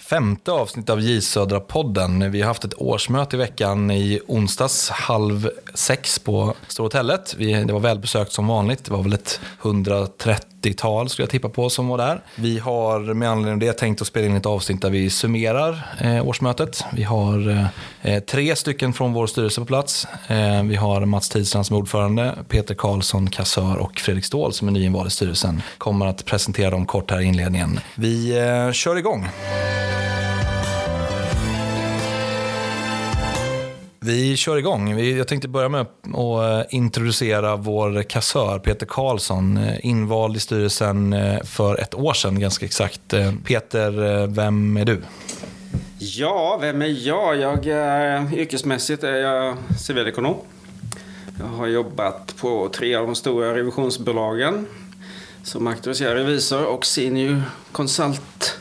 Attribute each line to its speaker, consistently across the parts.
Speaker 1: femte avsnitt av J Södra-podden. Vi har haft ett årsmöte i veckan i onsdags halv sex på Stora hotellet. det var välbesökt som vanligt. Det var väl ett 80-tal skulle jag tippa på som var där. Vi har med anledning av det tänkt att spela in ett avsnitt där vi summerar eh, årsmötet. Vi har eh, eh tre stycken från vår styrelse på plats. Eh, vi har Mats Tidstrand som ordförande, Peter Karlsson, kassör och Fredrik Ståhl som är nyinvald i styrelsen. Kommer att presentera dem kort här i inledningen. Vi eh, kör igång. Vi kör igång. Jag tänkte börja med att eh, introducera vår kassör Peter Karlsson, eh, invald i styrelsen eh, för ett år sedan ganska exakt. Peter, vem är du?
Speaker 2: Ja, vem är jag? jag är, yrkesmässigt är jag civilekonom. Jag har jobbat på tre av de stora revisionsbolagen som auktoriserad revisor och senior konsult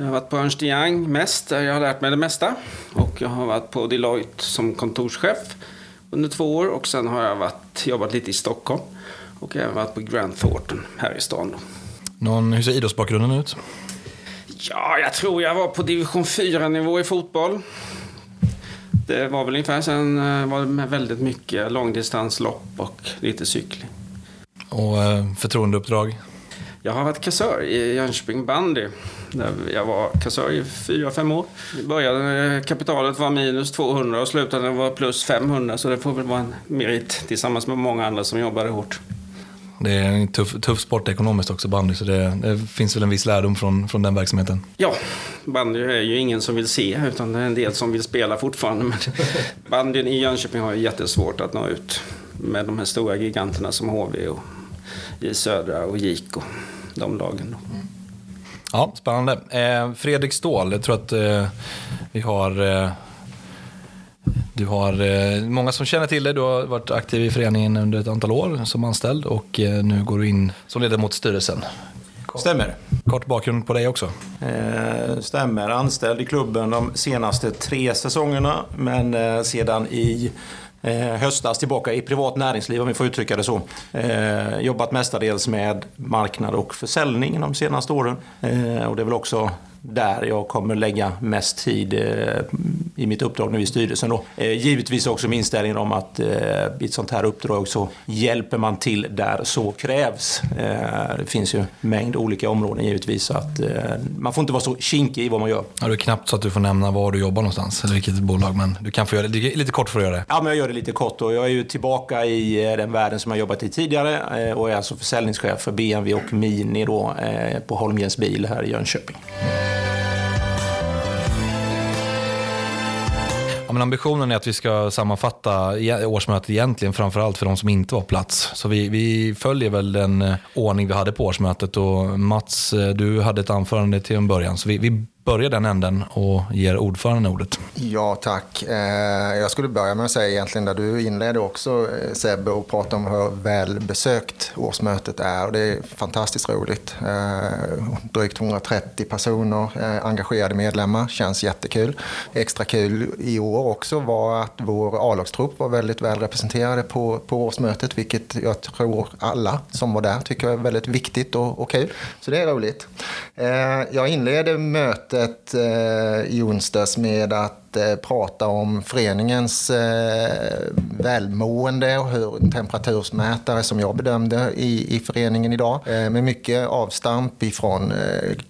Speaker 2: jag har varit på Ernst Young mest, där jag har lärt mig det mesta. Och jag har varit på Deloitte som kontorschef under två år. Och sen har jag varit, jobbat lite i Stockholm. Och även varit på Grant Thornton här i stan.
Speaker 1: Någon, hur ser idrottsbakgrunden ut?
Speaker 2: Ja, jag tror jag var på division 4-nivå i fotboll. Det var väl ungefär. Sen eh, var det väldigt mycket långdistanslopp och lite cykling.
Speaker 1: Och eh, förtroendeuppdrag?
Speaker 2: Jag har varit kassör i Jönköping bandy. Där jag var kassör i fyra, fem år. I början kapitalet var minus 200 och slutade var plus 500. Så det får väl vara en merit tillsammans med många andra som jobbade hårt.
Speaker 1: Det är en tuff, tuff sport ekonomiskt också, bandy, så det, det, finns väl en viss lärdom från, från den verksamheten?
Speaker 2: Ja, bandy är ju ingen som vill se, utan det är en del som vill spela fortfarande. Men bandyn i Jönköping har ju jättesvårt att nå ut med de här stora giganterna som HV och J Södra och JIK och de lagen. Mm.
Speaker 1: Ja, spännande. Eh, Fredrik Ståhl, jag tror att eh, vi har eh, du har eh, många som känner till dig. Du har varit aktiv i föreningen under ett antal år som anställd och eh, nu går du in som ledamot i styrelsen.
Speaker 3: Stämmer.
Speaker 1: Kort bakgrund på dig också.
Speaker 3: Eh, stämmer. Anställd i klubben de senaste tre säsongerna men sedan i eh, höstas tillbaka i privat näringsliv om vi får uttrycka det så. Eh, jobbat mestadels med marknad och försäljning de senaste åren. Eh, och det är väl också där jag kommer lägga mest tid eh, i mitt uppdrag nu i styrelsen. Då. Eh, givetvis också med inställningen om att eh, i ett sånt här uppdrag så hjälper man till där så krävs. Det finns ju mängd olika områden givetvis så att man får inte vara så kinkig i vad man gör.
Speaker 1: Ja, det är knappt så att du får nämna var du jobbar någonstans eller vilket bolag men du kan få göra det lite kort för att göra det.
Speaker 3: Ja, men jag gör det lite kort och jag är ju tillbaka i den världen som jag jobbat i tidigare och är alltså försäljningschef för BMW och Mini då på Holmgrens bil här i Jönköping.
Speaker 1: Ja, men ambitionen är att vi ska sammanfatta årsmötet egentligen, framförallt för de som inte var på plats. Så vi, vi följer väl den eh, ordning vi hade på årsmötet och Mats, eh, du hade ett anförande till en början. Så vi, vi Börja den änden och ger ordföranden ordet.
Speaker 4: Ja, tack. Eh, jag skulle börja med att säga egentligen där du inledde också eh, Sebbe och prata om hur välbesökt årsmötet är. Det är fantastiskt roligt. Eh, drygt 130 personer engagerade medlemmar, känns jättekul. Extra kul i år också var att vår A-lagstrupp var väldigt väl representerade på, på årsmötet, vilket jag tror alla som var där tycker är väldigt viktigt och, och kul. Så det är roligt. Jag inleder mötet mötet eh, i onsdags med att eh, prata om föreningens eh, välmående och hur temperatursmätare som jag bedömde i, i föreningen idag. med mycket avstamp ifrån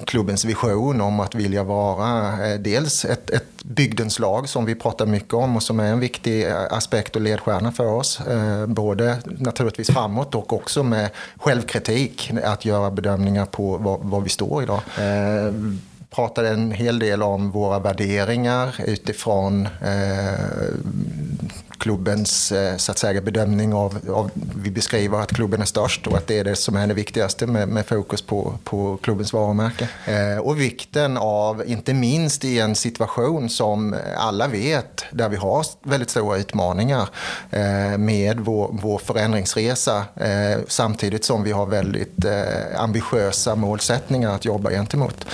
Speaker 4: klubbens vision om att vilja vara dels ett, ett bygdens lag som vi pratar mycket om och som är en viktig aspekt och ledstjärna för oss. både naturligtvis framåt och också med självkritik, att göra bedömningar på var, var vi står idag pratade en hel del om våra värderingar utifrån eh, klubbens eh, så att säga, bedömning av, av, vi beskriver att klubben är störst och att det är det som är det viktigaste med, med fokus på, på klubbens varumärke. Eh, och vikten av, inte minst i en situation som alla vet, där vi har väldigt stora utmaningar eh, med vår, vår förändringsresa eh, samtidigt som vi har väldigt eh, ambitiösa målsättningar att jobba gentemot.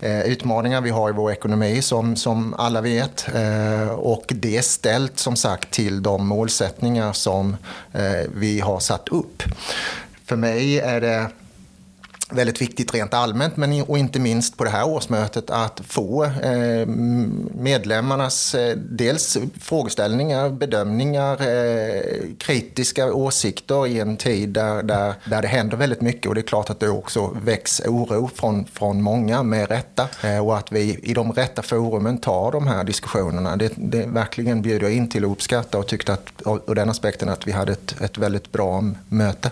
Speaker 4: Eh, utmaningar vi har i vår ekonomi som, som alla vet eh, och det är ställt som sagt till till de målsättningar som eh, vi har satt upp. För mig är det väldigt viktigt rent allmänt men och inte minst på det här årsmötet att få eh, medlemmarnas eh, dels frågeställningar, bedömningar, eh, kritiska åsikter i en tid där, där, där det händer väldigt mycket och det är klart att det också väcks oro från, från många med rätta eh, och att vi i de rätta forumen tar de här diskussionerna. Det, det verkligen bjuder jag in till att uppskatta och tyckte att, ur den aspekten att vi hade ett, ett väldigt bra möte.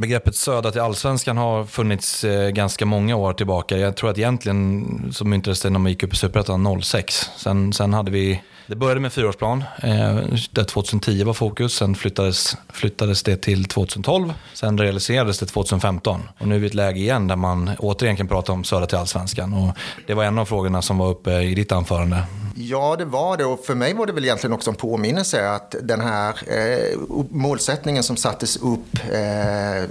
Speaker 1: Begreppet södra till allsvenskan har funnits eh, ganska många år tillbaka. Jag tror att egentligen så myntades det när man gick upp i Superettan 06. Sen, sen hade vi det började med fyraårsplan, eh, där 2010 var fokus. Sen flyttades, flyttades det till 2012. Sen realiserades det 2015. Och nu är vi i ett läge igen där man återigen kan prata om södra till allsvenskan. Och det var en av frågorna som var uppe i ditt anförande.
Speaker 4: Ja, det var det. Och för mig var det väl egentligen också en påminnelse att den här eh, målsättningen som sattes upp eh,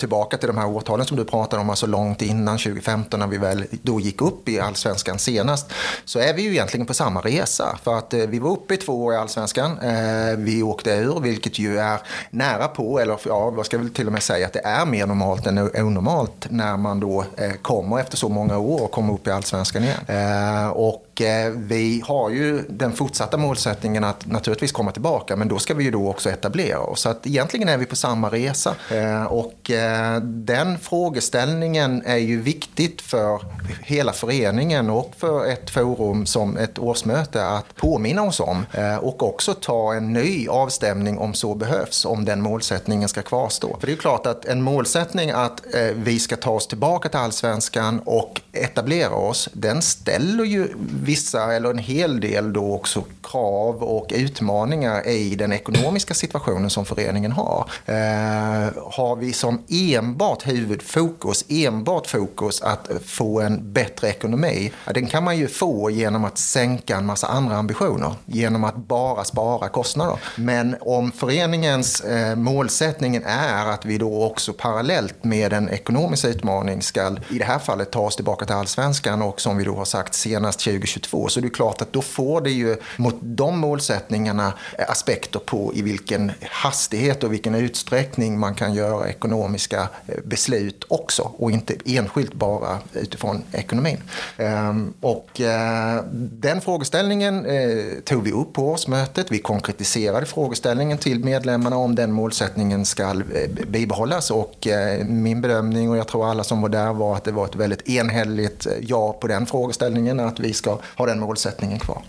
Speaker 4: tillbaka till de här årtalen som du pratade om, alltså långt innan 2015 när vi väl då gick upp i allsvenskan senast, så är vi ju egentligen på samma resa. För att eh, vi var uppe i två år i allsvenskan, eh, vi åkte ur, vilket ju är nära på, eller ja, vad ska jag väl till och med säga, att det är mer normalt än onormalt när man då eh, kommer efter så många år och kommer upp i allsvenskan igen. Eh, och och Eh, vi har ju den fortsatta målsättningen att naturligtvis komma tillbaka, men då ska vi ju då också etablera oss. Så att egentligen är vi på samma resa. Eh, och eh, den frågeställningen är ju viktigt för hela föreningen och för ett forum som ett årsmöte att påminna oss om. Eh, och också ta en ny avstämning om så behövs, om den målsättningen ska kvarstå. För det är ju klart att en målsättning att eh, vi ska ta oss tillbaka till allsvenskan och etablera oss, den ställer ju vissa, eller en hel del då också krav och utmaningar i den ekonomiska situationen som föreningen har. Eh, har vi som enbart huvudfokus, enbart fokus att få en bättre ekonomi, den kan man ju få genom att sänka en massa andra ambitioner, genom att bara spara kostnader. Men om föreningens eh, målsättning är att vi då också parallellt med en ekonomisk utmaning ska, i det här fallet, ta oss tillbaka till allsvenskan och som vi då har sagt senast 2022 2022. Så det är klart att då får det ju mot de målsättningarna eh, aspekter på i vilken hastighet och vilken utsträckning man kan göra ekonomiska eh, beslut också och inte enskilt bara utifrån ekonomin. Ehm, och eh, den frågeställningen tog vi upp på årsmötet. Vi konkretiserade frågeställningen till medlemmarna om den målsättningen ska bibehållas och min bedömning och jag tror alla som var där var att det var ett väldigt enhälligt ja på den frågeställningen att vi ska ha den målsättningen kvar.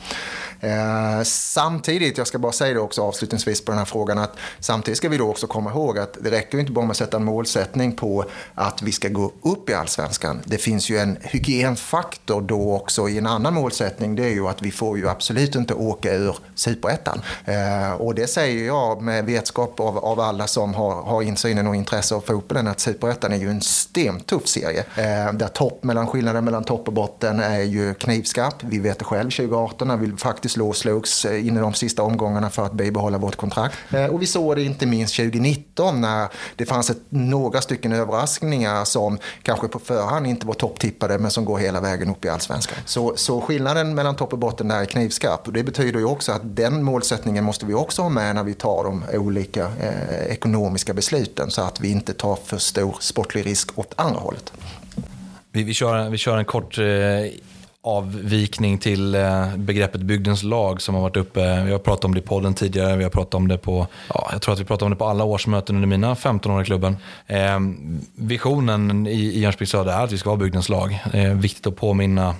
Speaker 4: Eh, samtidigt, jag ska bara säga det också avslutningsvis på den här frågan, att samtidigt ska vi då också komma ihåg att det räcker inte bara med att sätta en målsättning på att vi ska gå upp i allsvenskan. Det finns ju en hygienfaktor då också i en annan målsättning. Det är ju att vi får ju absolut inte åka ur superettan. Eh, och det säger jag med vetskap av, av alla som har, har insynen och intresse av fotbollen att superettan är ju en stentuff serie. Eh, där topp mellan skillnaden mellan topp och botten är ju knivskarp. Vi vet det själv 2018 när vi faktiskt slogs eh, in i de sista omgångarna för att bibehålla vårt kontrakt. Eh, och vi såg det inte minst 2019 när det fanns ett, några stycken överraskningar som kanske på förhand inte var topptippade men som går hela vägen upp i allsvenskan. Så, så skillnaden mellan topp och botten där är knivskarp. Och det betyder ju också att den målsättningen måste vi också ha med när vi tar de olika eh, ekonomiska besluten så att vi inte tar för stor sportlig risk åt andra hållet.
Speaker 1: Vi, vi, kör, vi kör en kort eh avvikning till eh, begreppet bygdens lag som har varit uppe. Vi har pratat om det i podden tidigare, vi har pratat om det på, ja, jag tror att vi pratade om det på alla årsmöten under mina 15 år i klubben. Eh, visionen i, i Jönköping Södra är att vi ska vara bygdens lag. Eh, viktigt att påminna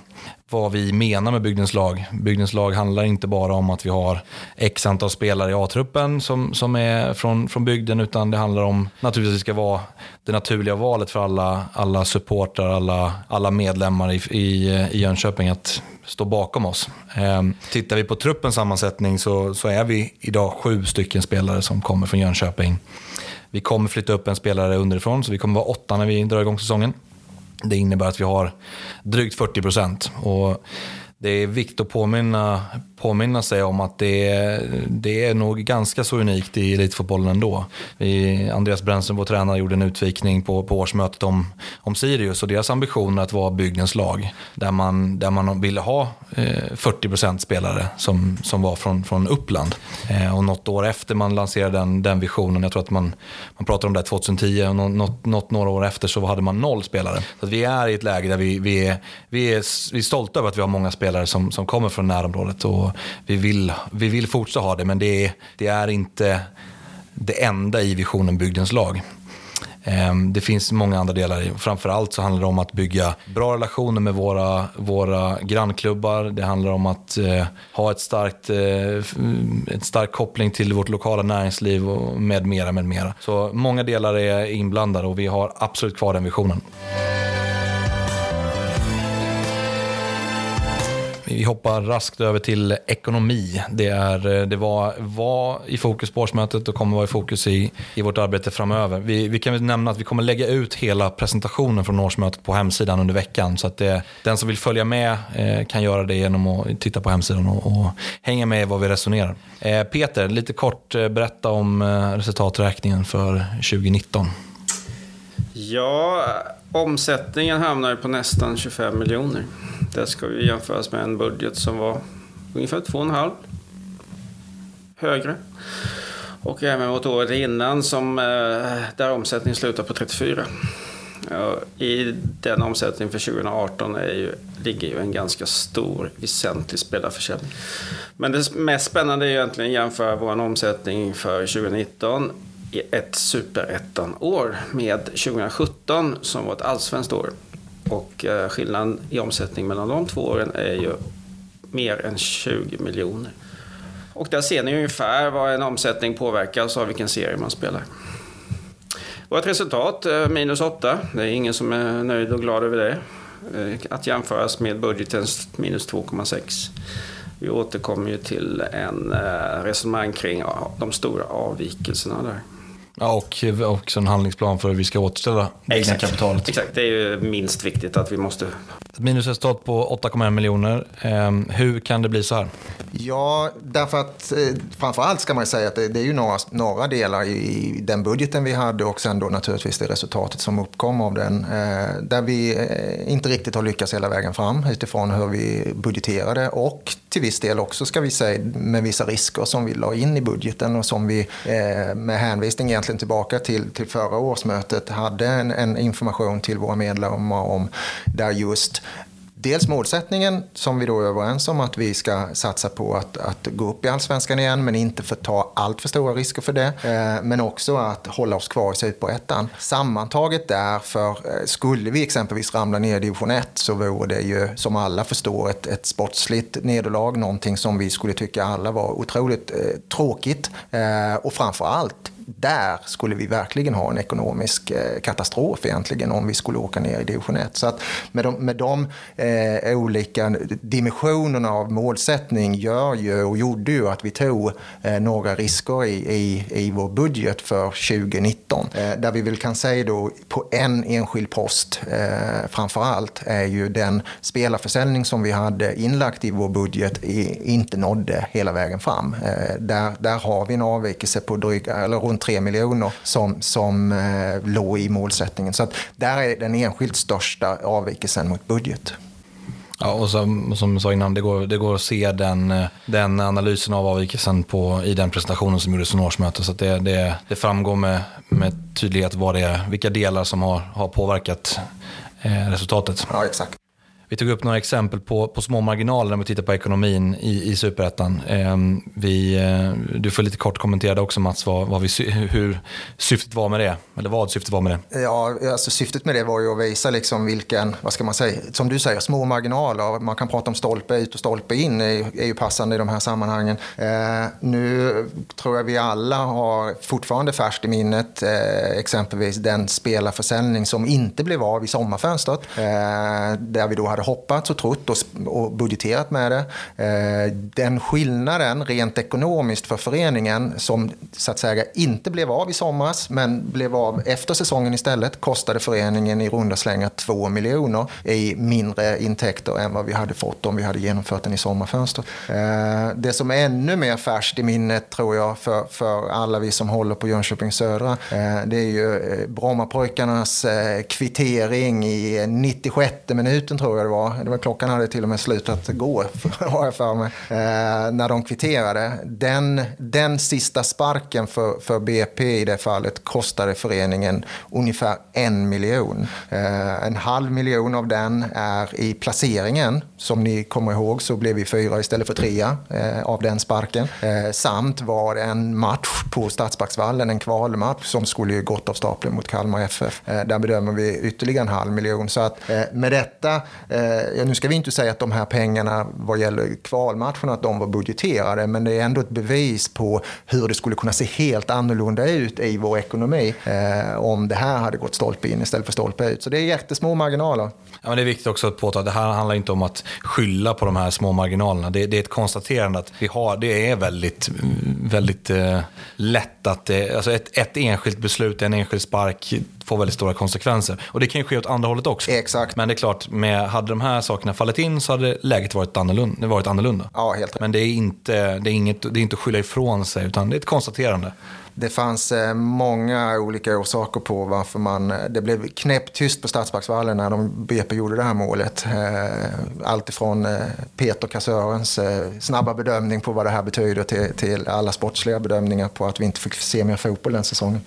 Speaker 1: vad vi menar med bygdens lag. Bygdens lag handlar inte bara om att vi har x antal spelare i A-truppen som, som är från, från bygden, utan det handlar om naturligtvis att det ska vara det naturliga valet för alla, alla supportrar, alla, alla medlemmar i, i, i Jönköping att stå bakom oss. Eh, tittar vi på truppens sammansättning så, så är vi idag sju stycken spelare som kommer från Jönköping. Vi kommer flytta upp en spelare underifrån, så vi kommer vara åtta när vi drar igång säsongen. Det innebär att vi har drygt 40 procent det är viktigt att påminna, påminna sig om att det är, det är nog ganska så unikt i elitfotbollen ändå. Vi, Andreas Brännström, vår tränare, gjorde en utvikning på, på årsmötet om, om Sirius och deras ambitioner att vara bygdens lag. Där man, där man ville ha eh, 40% spelare som, som var från, från Uppland. Eh, och något år efter man lanserade den, den visionen, jag tror att man, man pratar om det 2010, och något, något några år efter så hade man noll spelare. Så vi är i ett läge där vi, vi, är, vi, är, vi är stolta över att vi har många spelare som, som kommer från närområdet och vi vill, vi vill fortsätta ha det men det är, det är inte det enda i visionen Bygdens lag. Ehm, det finns många andra delar. Framförallt så handlar det om att bygga bra relationer med våra, våra grannklubbar. Det handlar om att eh, ha ett starkt, eh, ett stark koppling till vårt lokala näringsliv och med mera, med mera. Så många delar är inblandade och vi har absolut kvar den visionen. Vi hoppar raskt över till ekonomi. Det, är, eh, det var, var i fokus på årsmötet och kommer vara i fokus i, i vårt arbete framöver. Vi, vi kan nämna att vi kommer lägga ut hela presentationen från årsmötet på hemsidan under veckan. Så att det, den som vill följa med eh, kan göra det genom att titta på hemsidan och, och hänga med i vad vi resonerar. Eh, Peter, lite kort eh, berätta om eh, resultaträkningen för 2019.
Speaker 2: Ja, omsättningen hamnar på nästan 25 miljoner. Det ska ju jämföras med en budget som var ungefär 2,5 högre. Och även mot året innan som, eh, där omsättningen slutar på 34. I den omsättningen för 2018 är ju, ligger ju en ganska stor, väsentlig spelarförsäljning. Men det mest spännande är egentligen att jämföra vår omsättning för 2019 ett superettan-år med 2017 som var ett allsvenskt år. Och eh, skillnaden i omsättning mellan de två åren är ju mer än 20 miljoner. Och där ser ni ungefär vad en omsättning påverkas av vilken serie man spelar. Vårt resultat, eh, minus 8. Det är ingen som är nöjd och glad över det. Eh, att jämföras med budgetens minus 2,6. Vi återkommer ju till en resonemang kring de stora avvikelserna där.
Speaker 1: Ja, och också en handlingsplan för hur vi ska återställa
Speaker 2: Exakt.
Speaker 1: kapitalet.
Speaker 2: Exakt, det är ju minst viktigt att vi måste...
Speaker 1: Minusresultat på 8,1 miljoner. Ehm, hur kan det bli så här?
Speaker 4: Ja, därför att eh, framförallt ska man säga att det, det är ju några, några delar i den budgeten vi hade och sen då naturligtvis det resultatet som uppkom av den. Eh, där vi eh, inte riktigt har lyckats hela vägen fram utifrån hur vi budgeterade och till viss del också ska vi säga med vissa risker som vi la in i budgeten och som vi eh, med hänvisning egentligen tillbaka till, till förra årsmötet hade en, en information till våra medlemmar om där just Dels målsättningen som vi då är överens om att vi ska satsa på att, att gå upp i allsvenskan igen men inte för ta allt för stora risker för det. Eh, men också att hålla oss kvar i superettan. Sammantaget därför, eh, skulle vi exempelvis ramla ner i division 1 så vore det ju som alla förstår ett, ett sportsligt nederlag. Någonting som vi skulle tycka alla var otroligt eh, tråkigt. Eh, och framför allt där skulle vi verkligen ha en ekonomisk eh, katastrof egentligen om vi skulle åka ner i division 1. Så att med de, med de eh, olika dimensionerna av målsättning gör ju och gjorde ju att vi tog eh, några risker i, i, i vår budget för 2019. Eh, där vi väl kan säga då på en enskild post eh, framför allt är ju den spelarförsäljning som vi hade inlagt i vår budget i, inte nådde hela vägen fram. Eh, där, där har vi en avvikelse på drygt, eller runt 3 miljoner som, som eh, låg i målsättningen. Så att där är den enskilt största avvikelsen mot budget.
Speaker 1: Ja, och som, som jag sa innan, det går, det går att se den, den analysen av avvikelsen på, i den presentationen som gjordes från årsmötet. Så det, det, det, framgår med, med tydlighet vad det är, vilka delar som har, har påverkat eh, resultatet.
Speaker 4: Ja, exakt.
Speaker 1: Vi tog upp några exempel på, på små marginaler när vi tittar på ekonomin i, i Superettan. Eh, vi, eh, du får lite kort kommentera det också Mats, vad, vad vi, hur syftet var med det. Eller vad syftet var med det.
Speaker 4: Ja, alltså syftet med det var ju att visa liksom vilken, vad ska man säga, som du säger, små marginaler. Man kan prata om stolpe ut och stolpe in, är, är ju passande i de här sammanhangen. Eh, nu tror jag vi alla har fortfarande färskt i minnet eh, exempelvis den spelarförsäljning som inte blev av i sommarfönstret. Eh, där vi då hade hade hoppats och trott och, och budgeterat med det. Eh, den skillnaden rent ekonomiskt för föreningen som så att säga inte blev av i somras men blev av efter säsongen istället kostade föreningen i runda slängar 2 miljoner i mindre intäkter än vad vi hade fått om vi hade genomfört den i sommarfönstret. Eh, det som är ännu mer färskt i minnet tror jag för, för alla vi som håller på Jönköping Södra eh, det är ju Brommapojkarnas kvittering i 96 minuten tror jag det var. Det var klockan hade till och med slutat gå har jag för mig. Eh, när de kvitterade. Den, den sista sparken för, för BP i det fallet kostade föreningen ungefär en miljon. Eh, en halv miljon av den är i placeringen. Som ni kommer ihåg så blev vi fyra istället för trea eh, av den sparken. Eh, samt var det en match på Stadsparksvallen, en kvalmatch som skulle ju gått av stapeln mot Kalmar FF. Eh, där bedömer vi ytterligare en halv miljon. Så att eh, med detta, eh, eh, nu ska vi inte säga att de här pengarna vad gäller kvalmatchen att de var budgeterade, men det är ändå ett bevis på hur det skulle kunna se helt annorlunda ut i vår ekonomi eh, om det här hade gått stolpe in istället för stolpe ut. Så det är jättesmå marginaler.
Speaker 1: Ja, men det är viktigt också att påta att det här handlar inte om att skylla på de här små marginalerna. Det, det är ett konstaterande att vi har, det är väldigt, väldigt eh, lätt att det, alltså ett, ett enskilt beslut, en enskild spark får väldigt stora konsekvenser. Och det kan ju ske åt andra hållet också.
Speaker 4: Exakt.
Speaker 1: Men det är klart, med, hade de här sakerna fallit in så hade läget varit annorlunda. Varit annorlunda.
Speaker 4: Ja, helt.
Speaker 1: Men det är, inte, det, är inget, det är inte att skylla ifrån sig, utan det är ett konstaterande.
Speaker 4: Det fanns eh, många olika orsaker på varför man, eh, det blev knäpptyst på Stadsparksvallen när de BP gjorde det här målet. Eh, allt ifrån Peter Kassörens snabba bedömning på vad det här betyder till, till alla sportsliga bedömningar på att vi inte fick se mer fotboll den säsongen.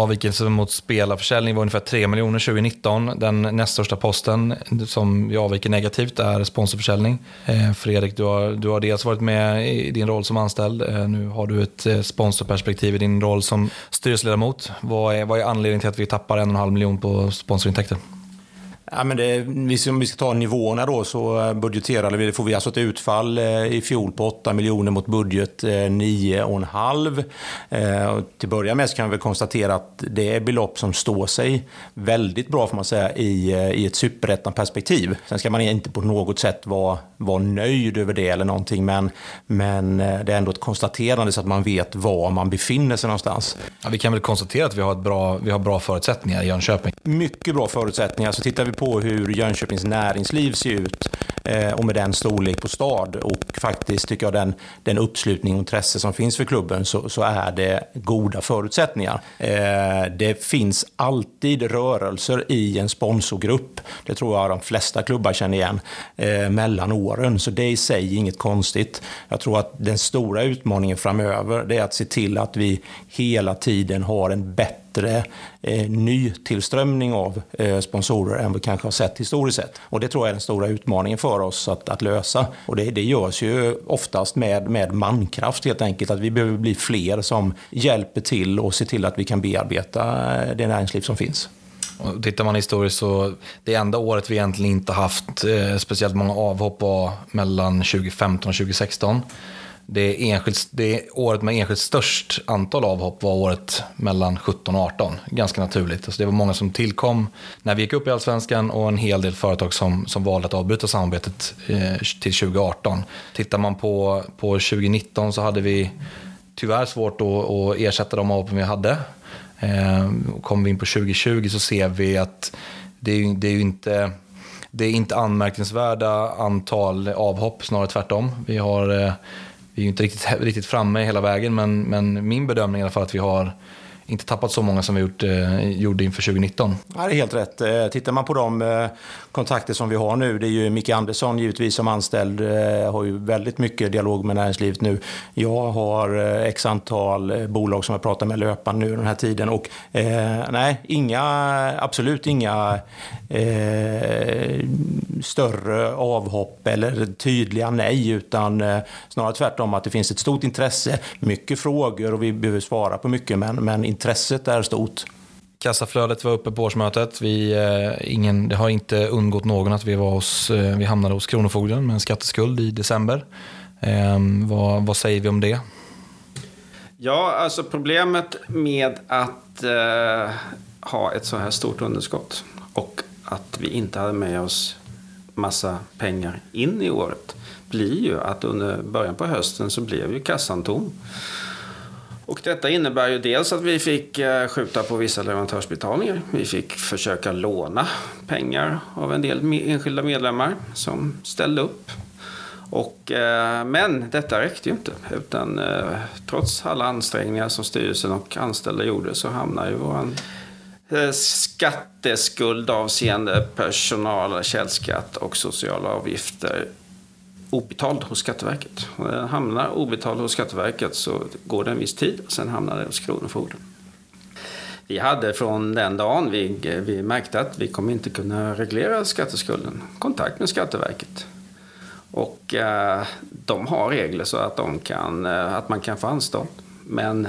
Speaker 1: Avvikelsen mot spelarförsäljning var ungefär 3 miljoner 2019. Den näst största posten som vi avviker negativt är sponsorförsäljning. Eh, Fredrik, du har, du har dels varit med i din roll som anställd. Eh, nu har du ett eh, sponsorperspektiv i din roll som styrelseledamot. Vad är, vad är anledningen till att vi tappar en och en halv miljon på sponsorintäkter?
Speaker 3: Ja, men det, om vi ska ta nivåerna då så budgeterade vi, får vi alltså ett utfall eh, i fjol på 8 miljoner mot budget 9,5. Eh, eh, till att börja med så kan vi konstatera att det är belopp som står sig väldigt bra får man säga i, i ett superettan-perspektiv. Sen ska man inte på något sätt vara, vara nöjd över det eller någonting men, men det är ändå ett konstaterande så att man vet var man befinner sig någonstans.
Speaker 1: Ja, vi kan väl konstatera att vi har, ett bra, vi har bra förutsättningar i Jönköping.
Speaker 3: Mycket bra förutsättningar. Så tittar vi på hur Jönköpings näringsliv ser ut eh, och med den storlek på stad och faktiskt tycker jag den, den uppslutning och intresse som finns för klubben så, så är det goda förutsättningar. Eh, det finns alltid rörelser i en sponsorgrupp. Det tror jag de flesta klubbar känner igen eh, mellan åren. Så det är i sig inget konstigt. Jag tror att den stora utmaningen framöver det är att se till att vi hela tiden har en bättre bättre eh, nytillströmning av eh, sponsorer än vi kanske har sett historiskt sett. Och det tror jag är den stora utmaningen för oss att, att lösa. Och det, det görs ju oftast med, med mankraft helt enkelt. Att vi behöver bli fler som hjälper till och ser till att vi kan bearbeta eh, det näringsliv som finns.
Speaker 1: Och tittar man historiskt så det enda året vi egentligen inte haft eh, speciellt många avhopp var mellan 2015 och 2016 det, enskilt, det året med enskilt störst antal avhopp var året mellan 17 och 18. Ganska naturligt. Alltså det var många som tillkom när vi gick upp i Allsvenskan och en hel del företag som, som valde att avbryta samarbetet eh, till 2018. Tittar man på, på 2019 så hade vi tyvärr svårt att, att ersätta de avhoppen vi hade. Eh, kommer vi in på 2020 så ser vi att det är, det är ju inte det är inte anmärkningsvärda antal avhopp, snarare tvärtom. Vi har eh, vi är ju inte riktigt, riktigt framme hela vägen, men, men min bedömning är i alla fall att vi har inte tappat så många som vi gjort, eh, gjorde inför 2019.
Speaker 3: Ja, det är helt rätt. Eh, tittar man på de eh, kontakter som vi har nu, det är ju Micke Andersson givetvis som anställd, eh, har ju väldigt mycket dialog med näringslivet nu. Jag har eh, x antal eh, bolag som jag pratar med löpande nu den här tiden och eh, nej, inga, absolut inga eh, större avhopp eller tydliga nej, utan snarare tvärtom att det finns ett stort intresse, mycket frågor och vi behöver svara på mycket, men, men intresset är stort.
Speaker 1: Kassaflödet var uppe på årsmötet. Vi, eh, ingen, det har inte undgått någon att vi, var hos, eh, vi hamnade hos Kronofogden med en skatteskuld i december. Eh, vad, vad säger vi om det?
Speaker 2: Ja, alltså problemet med att eh, ha ett så här stort underskott och att vi inte hade med oss massa pengar in i året blir ju att under början på hösten så blev ju kassan tom. Och detta innebär ju dels att vi fick eh, skjuta på vissa leverantörsbetalningar. Vi fick försöka låna pengar av en del enskilda medlemmar som ställde upp. Och, eh, men detta räckte ju inte. Utan, eh, trots alla ansträngningar som styrelsen och anställda gjorde så hamnade ju vår skatteskuld avseende personal, källskatt och sociala avgifter obetald hos Skatteverket. Och när den hamnar obetald hos Skatteverket så går det en viss tid och sen hamnar det hos Kronofogden. Vi hade från den dagen vi, vi märkte att vi kommer inte kunna reglera skatteskulden kontakt med Skatteverket. Och eh, de har regler så att, de kan, eh, att man kan få anstånd. Men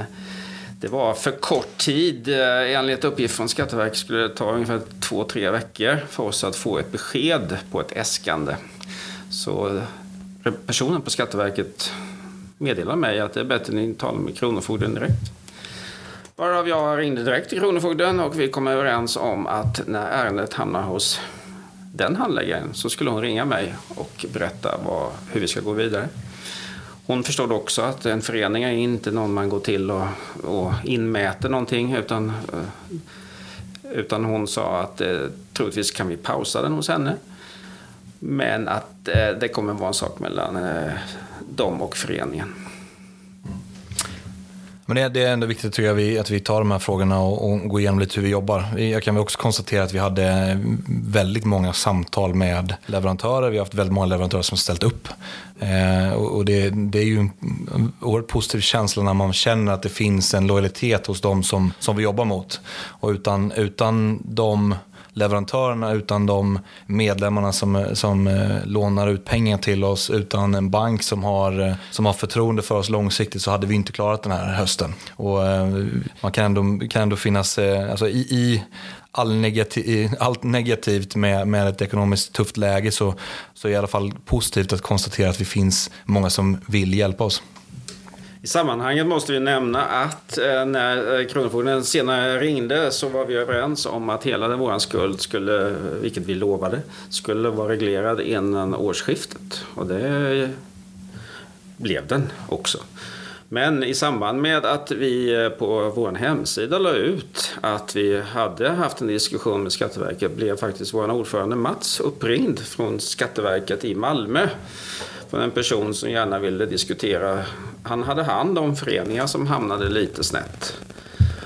Speaker 2: det var för kort tid. Eh, enligt uppgift från Skatteverket skulle det ta ungefär två, tre veckor för oss att få ett besked på ett äskande. Så personen på Skatteverket meddelade mig att det är bättre att ni talar med Kronofogden direkt. Varav jag ringde direkt till Kronofogden och vi kom överens om att när ärendet hamnar hos den handläggaren så skulle hon ringa mig och berätta vad, hur vi ska gå vidare. Hon förstod också att en förening är inte någon man går till och, och inmäter någonting utan, eh, utan hon sa att eh, troligtvis kan vi pausa den hos henne. Men att eh, det kommer vara en sak mellan eh, dem och föreningen.
Speaker 1: Men det, det, är ändå viktigt tycker jag, vi, att vi tar de här frågorna och, och går igenom lite hur vi jobbar. Jag kan också konstatera att vi hade väldigt många samtal med leverantörer. Vi har haft väldigt många leverantörer som ställt upp. Eh, och, det, det, är ju en oerhört positiv känsla när man känner att det finns en lojalitet hos dem som, som vi jobbar mot. Och utan, utan de leverantörerna, utan de medlemmarna som, som eh, lånar ut pengar till oss, utan en bank som har, eh, som har förtroende för oss långsiktigt så hade vi inte klarat den här hösten. Och eh, man kan ändå, kan ändå finnas, eh, alltså i, i all negativ, allt negativt med, med ett ekonomiskt tufft läge så, så är det i alla fall positivt att konstatera att det finns många som vill hjälpa oss.
Speaker 2: I sammanhanget måste vi nämna att eh, när eh, Kronofogden senare ringde så var vi överens om att hela vår skuld skulle, vilket vi lovade, skulle vara reglerad innan årsskiftet. Och det blev den också. Men i samband med att vi eh, på vår hemsida la ut att vi hade haft en diskussion med Skatteverket blev faktiskt vår ordförande Mats uppringd från Skatteverket i Malmö från en person som gärna ville diskutera. Han hade hand om föreningar som hamnade lite snett.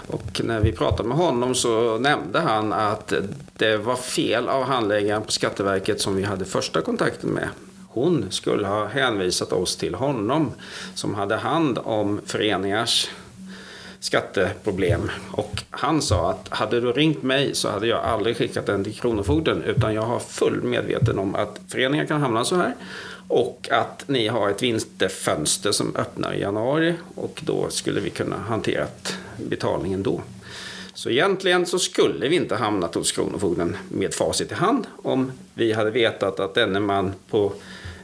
Speaker 2: Och när vi pratade med honom så nämnde han att det var fel av handläggaren på Skatteverket som vi hade första kontakten med. Hon skulle ha hänvisat oss till honom som hade hand om föreningars skatteproblem. Och han sa att hade du ringt mig så hade jag aldrig skickat den till Kronofogden utan jag har full medveten om att föreningar kan hamna så här och att ni har ett vinstfönster som öppnar i januari och då skulle vi kunna hantera betalningen då. Så egentligen så skulle vi inte hamnat hos Kronofogden med facit i hand om vi hade vetat att denne man på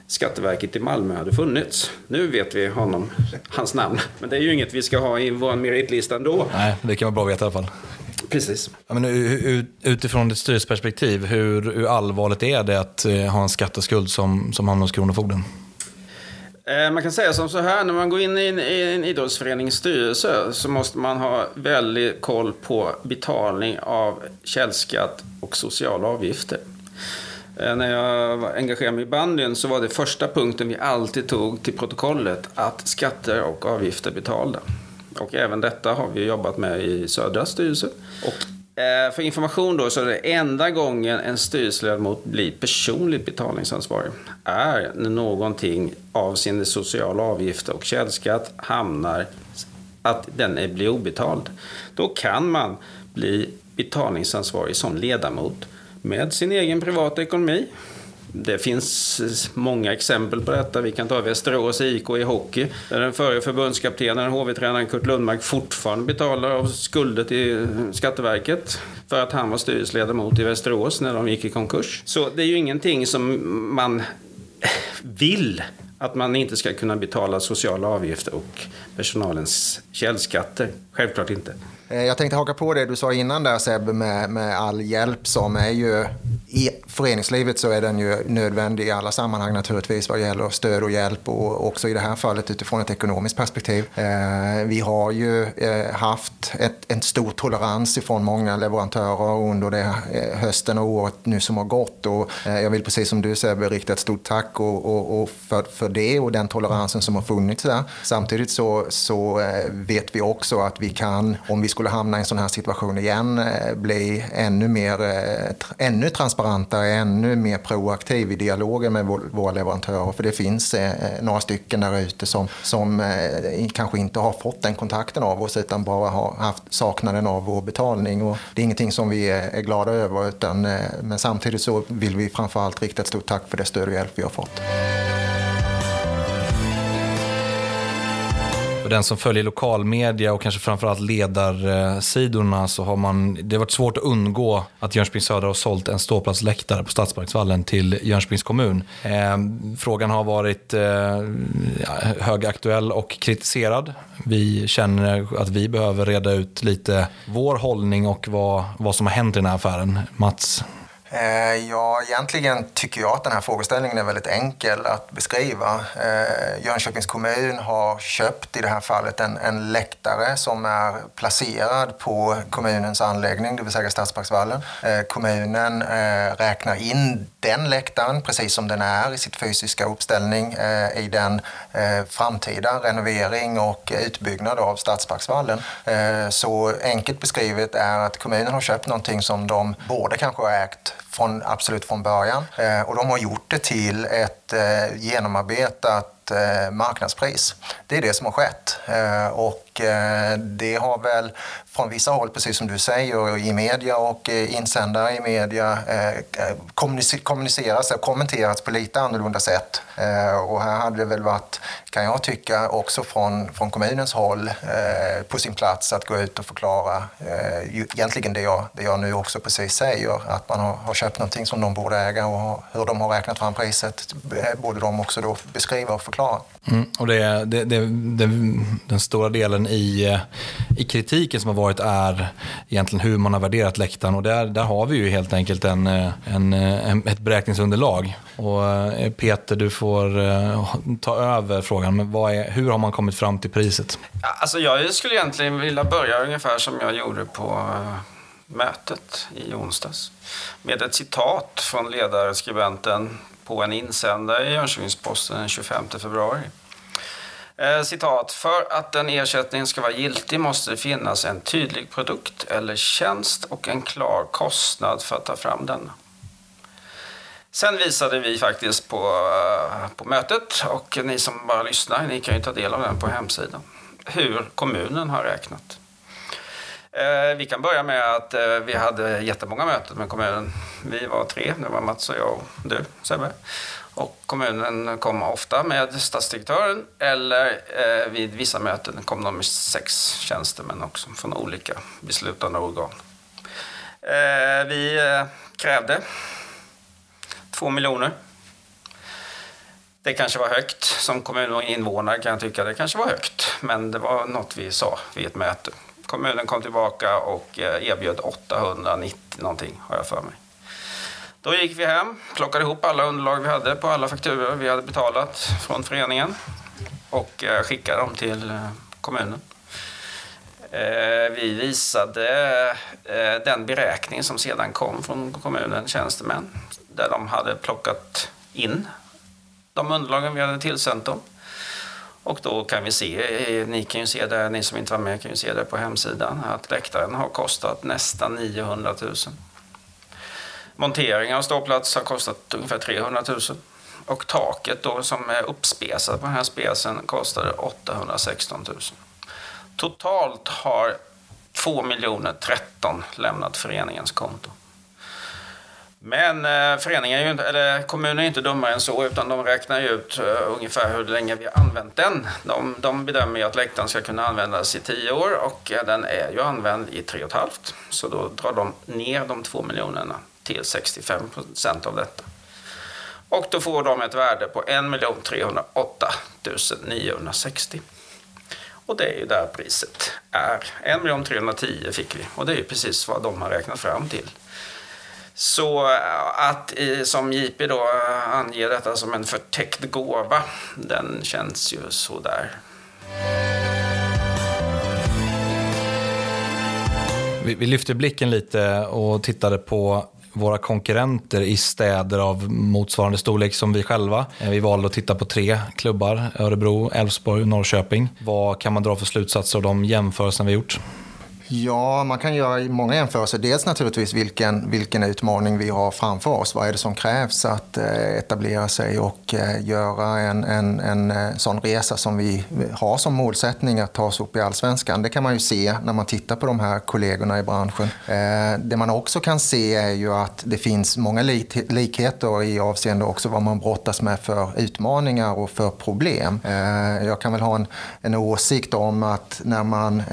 Speaker 2: Skatteverket i Malmö hade funnits. Nu vet vi honom, hans namn. Men det är ju inget vi ska ha i vår meritlista ändå.
Speaker 1: Nej, det kan vara bra att veta i alla fall.
Speaker 2: Precis.
Speaker 1: Ja, men utifrån ditt styrelseperspektiv, hur, hur allvarligt är det att eh, ha en skatteskuld som, som hamnar hos Kronofogden?
Speaker 2: Eh, man kan säga som så här, när man går in i en, i en idrottsförenings styrelse så måste man ha väldigt koll på betalning av källskatt och sociala avgifter. Eh, när jag var engagerad mig i bandyn så var det första punkten vi alltid tog till protokollet att skatter och avgifter betalda. Och även detta har vi jobbat med i Södra styrelse. Och eh, för information då så är det enda gången en styrelseledamot blir personligt betalningsansvarig är när någonting avseende sociala avgifter och källskatt hamnar att den blir obetald. Då kan man bli betalningsansvarig som ledamot med sin egen privata ekonomi det finns många exempel på detta. Vi kan ta Västerås IK i hockey. Där den förre förbundskaptenen, HV-tränaren Kurt Lundmark, fortfarande betalar av skulder till Skatteverket. För att han var styrelseledamot i Västerås när de gick i konkurs. Så det är ju ingenting som man vill Att man inte ska kunna betala sociala avgifter och personalens källskatter. Självklart inte.
Speaker 4: Eh, jag tänkte haka på det du sa innan där Seb med, med all hjälp som är ju i föreningslivet så är den ju nödvändig i alla sammanhang naturligtvis vad gäller stöd och hjälp och också i det här fallet utifrån ett ekonomiskt perspektiv. Eh, vi har ju eh, haft ett, en stor tolerans ifrån många leverantörer under det eh, hösten och året nu som har gått och eh, jag vill precis som du Sebbe rikta ett stort tack och, och, och för, för det och den toleransen som har funnits där. Samtidigt så, så eh, vet vi också att vi kan, om vi skulle hamna i en sån här situation igen, eh, bli ännu mer, eh, ännu transparenta ännu mer proaktiv i dialogen med våra leverantörer. För det finns några stycken där ute som, som kanske inte har fått den kontakten av oss utan bara har haft saknaden av vår betalning. Och det är ingenting som vi är glada över utan, men samtidigt så vill vi framförallt rikta ett stort tack för det stöd och hjälp vi har fått.
Speaker 1: Den som följer lokalmedia och kanske framförallt ledarsidorna så har man, det har varit svårt att undgå att Jönköping Södra har sålt en ståplatsläktare på Stadsparksvallen till Jönköpings kommun. Eh, frågan har varit eh, högaktuell och kritiserad. Vi känner att vi behöver reda ut lite vår hållning och vad, vad som har hänt i den här affären. Mats?
Speaker 4: Eh, ja, egentligen tycker jag att den här frågeställningen är väldigt enkel att beskriva. Eh, Jönköpings kommun har köpt i det här fallet en, en läktare som är placerad på kommunens anläggning, det vill säga Stadsparksvallen. Eh, kommunen räknar in den läktaren, precis som den är i sitt fysiska uppställning, i den framtida renovering och utbyggnad av Stadsparksvallen. Så enkelt beskrivet är att kommunen har köpt någonting som de borde kanske ha ägt från, absolut från början. Eh, och de har gjort det till ett eh, genomarbetat eh, marknadspris. Det är det som har skett. Eh, och Eh, det har väl från vissa håll, precis som du säger, i media och eh, insändare i media eh, kommunicerats och kommenterats på lite annorlunda sätt. Och här hade det väl varit, kan jag tycka, också från, från kommunens håll på sin plats att gå ut och förklara egentligen det jag, det jag nu också precis säger, att man har, har köpt någonting som de borde äga och hur de har räknat fram priset borde de också då beskriva och förklara.
Speaker 1: Mm, och det, det, det, den stora delen i, eh, i kritiken som har varit är egentligen hur man har värderat läktaren och där, där har vi ju helt enkelt en, eh, en, eh, en ett beräkningsunderlag. Och Peter, du får ta över frågan. Men vad är, hur har man kommit fram till priset?
Speaker 2: Alltså jag skulle egentligen vilja börja ungefär som jag gjorde på mötet i onsdags med ett citat från ledarskribenten på en insändare i Jönköpings-Posten den 25 februari. Eh, citat. För att en ersättning ska vara giltig måste det finnas en tydlig produkt eller tjänst och en klar kostnad för att ta fram den. Sen visade vi faktiskt på, eh, på mötet och ni som bara lyssnar, ni kan ju ta del av den på hemsidan, hur kommunen har räknat. Eh, vi kan börja med att eh, vi hade jättemånga möten med kommunen. Vi var tre, det var Mats och jag och du Sebbe. Och kommunen kom ofta med stadsdirektören eller eh, vid vissa möten kom de med sex tjänstemän också från olika beslutande organ. Eh, vi eh, krävde två miljoner. Det kanske var högt. Som kommuninvånare kan jag tycka det kanske var högt. Men det var något vi sa vid ett möte. Kommunen kom tillbaka och eh, erbjöd 890 någonting, har jag för mig. Då gick vi hem, plockade ihop alla underlag vi hade på alla fakturor vi hade betalat från föreningen och eh, skickade dem till eh, kommunen. Vi visade den beräkning som sedan kom från kommunen tjänstemän där de hade plockat in de underlagen vi hade tillsänt dem. Och då kan vi se, eh, ni kan ju se det, ni som inte var med kan ju se det på hemsidan, att läktaren har kostat nästan 900 000. Montering av ståplats har kostat ungefär 300 000. Och taket då som är uppspesat på den här spesen kostade 816 000. Totalt har 2 13 lämnat föreningens konto. Men eh, föreningen är ju inte, eller kommunen är inte dummare än så utan de räknar ju ut eh, ungefär hur länge vi har använt den. De, de bedömer ju att läktaren ska kunna användas i tio år och eh, den är ju använd i tre och ett halvt. Så då drar de ner de två miljonerna till 65 procent av detta. Och då får de ett värde på 1 308 960. Och det är ju där priset är. 1 310 fick vi och det är ju precis vad de har räknat fram till. Så eh, att som JP då eh, anger detta som en förtäckt gåva, den känns ju sådär.
Speaker 1: Vi, vi lyfte blicken lite och tittade på våra konkurrenter i städer av motsvarande storlek som vi själva. Eh, vi valde att titta på tre klubbar, Örebro, Elfsborg och Norrköping. Vad kan man dra för slutsatser av de jämförelser vi gjort?
Speaker 4: Ja, man kan göra många jämförelser. Dels naturligtvis vilken, vilken utmaning vi har framför oss. Vad är det som krävs att eh, etablera sig och eh, göra en, en, en eh, sån resa som vi har som målsättning att ta oss upp i allsvenskan. Det kan man ju se när man tittar på de här kollegorna i branschen. Det man också kan se är ju att det finns många likheter i avseende också vad man brottas med för utmaningar och för problem. Jag kan väl ha en, en åsikt om att när man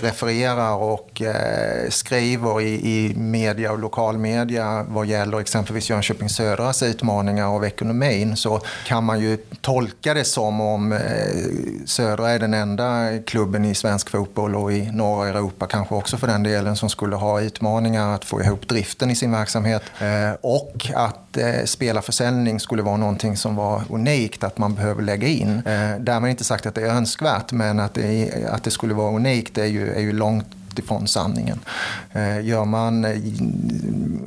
Speaker 4: refererar och eh, skriver i, i media och lokalmedia vad gäller exempelvis Jönköping Södras utmaningar av ekonomin så kan man ju tolka det som om eh, Södra är den enda klubben i svensk fotboll och i norra Europa kanske också för den delen som skulle ha utmaningar att få ihop driften i sin verksamhet. Eh, och att eh, spelarförsäljning skulle vara någonting som var unikt att man behöver lägga in. Eh, därmed inte sagt att det är önskvärt men att det, att det skulle vara unikt är ju, är ju långt ifrån sanningen. Eh, gör man eh,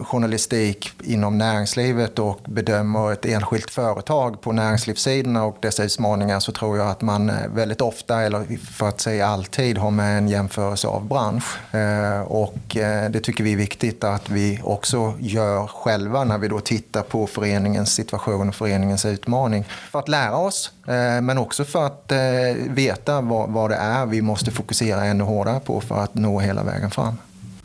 Speaker 4: journalistik inom näringslivet och bedömer ett enskilt företag på näringslivssidorna och dessa utmaningar så tror jag att man eh, väldigt ofta, eller för att säga alltid, har med en jämförelse av bransch. Och det tycker vi är viktigt att vi också gör själva när vi då tittar på föreningens situation och föreningens utmaning. För att lära oss, eh, men också för att eh, veta vad det är vi måste fokusera ännu hårdare på för att nå hela vägen fram.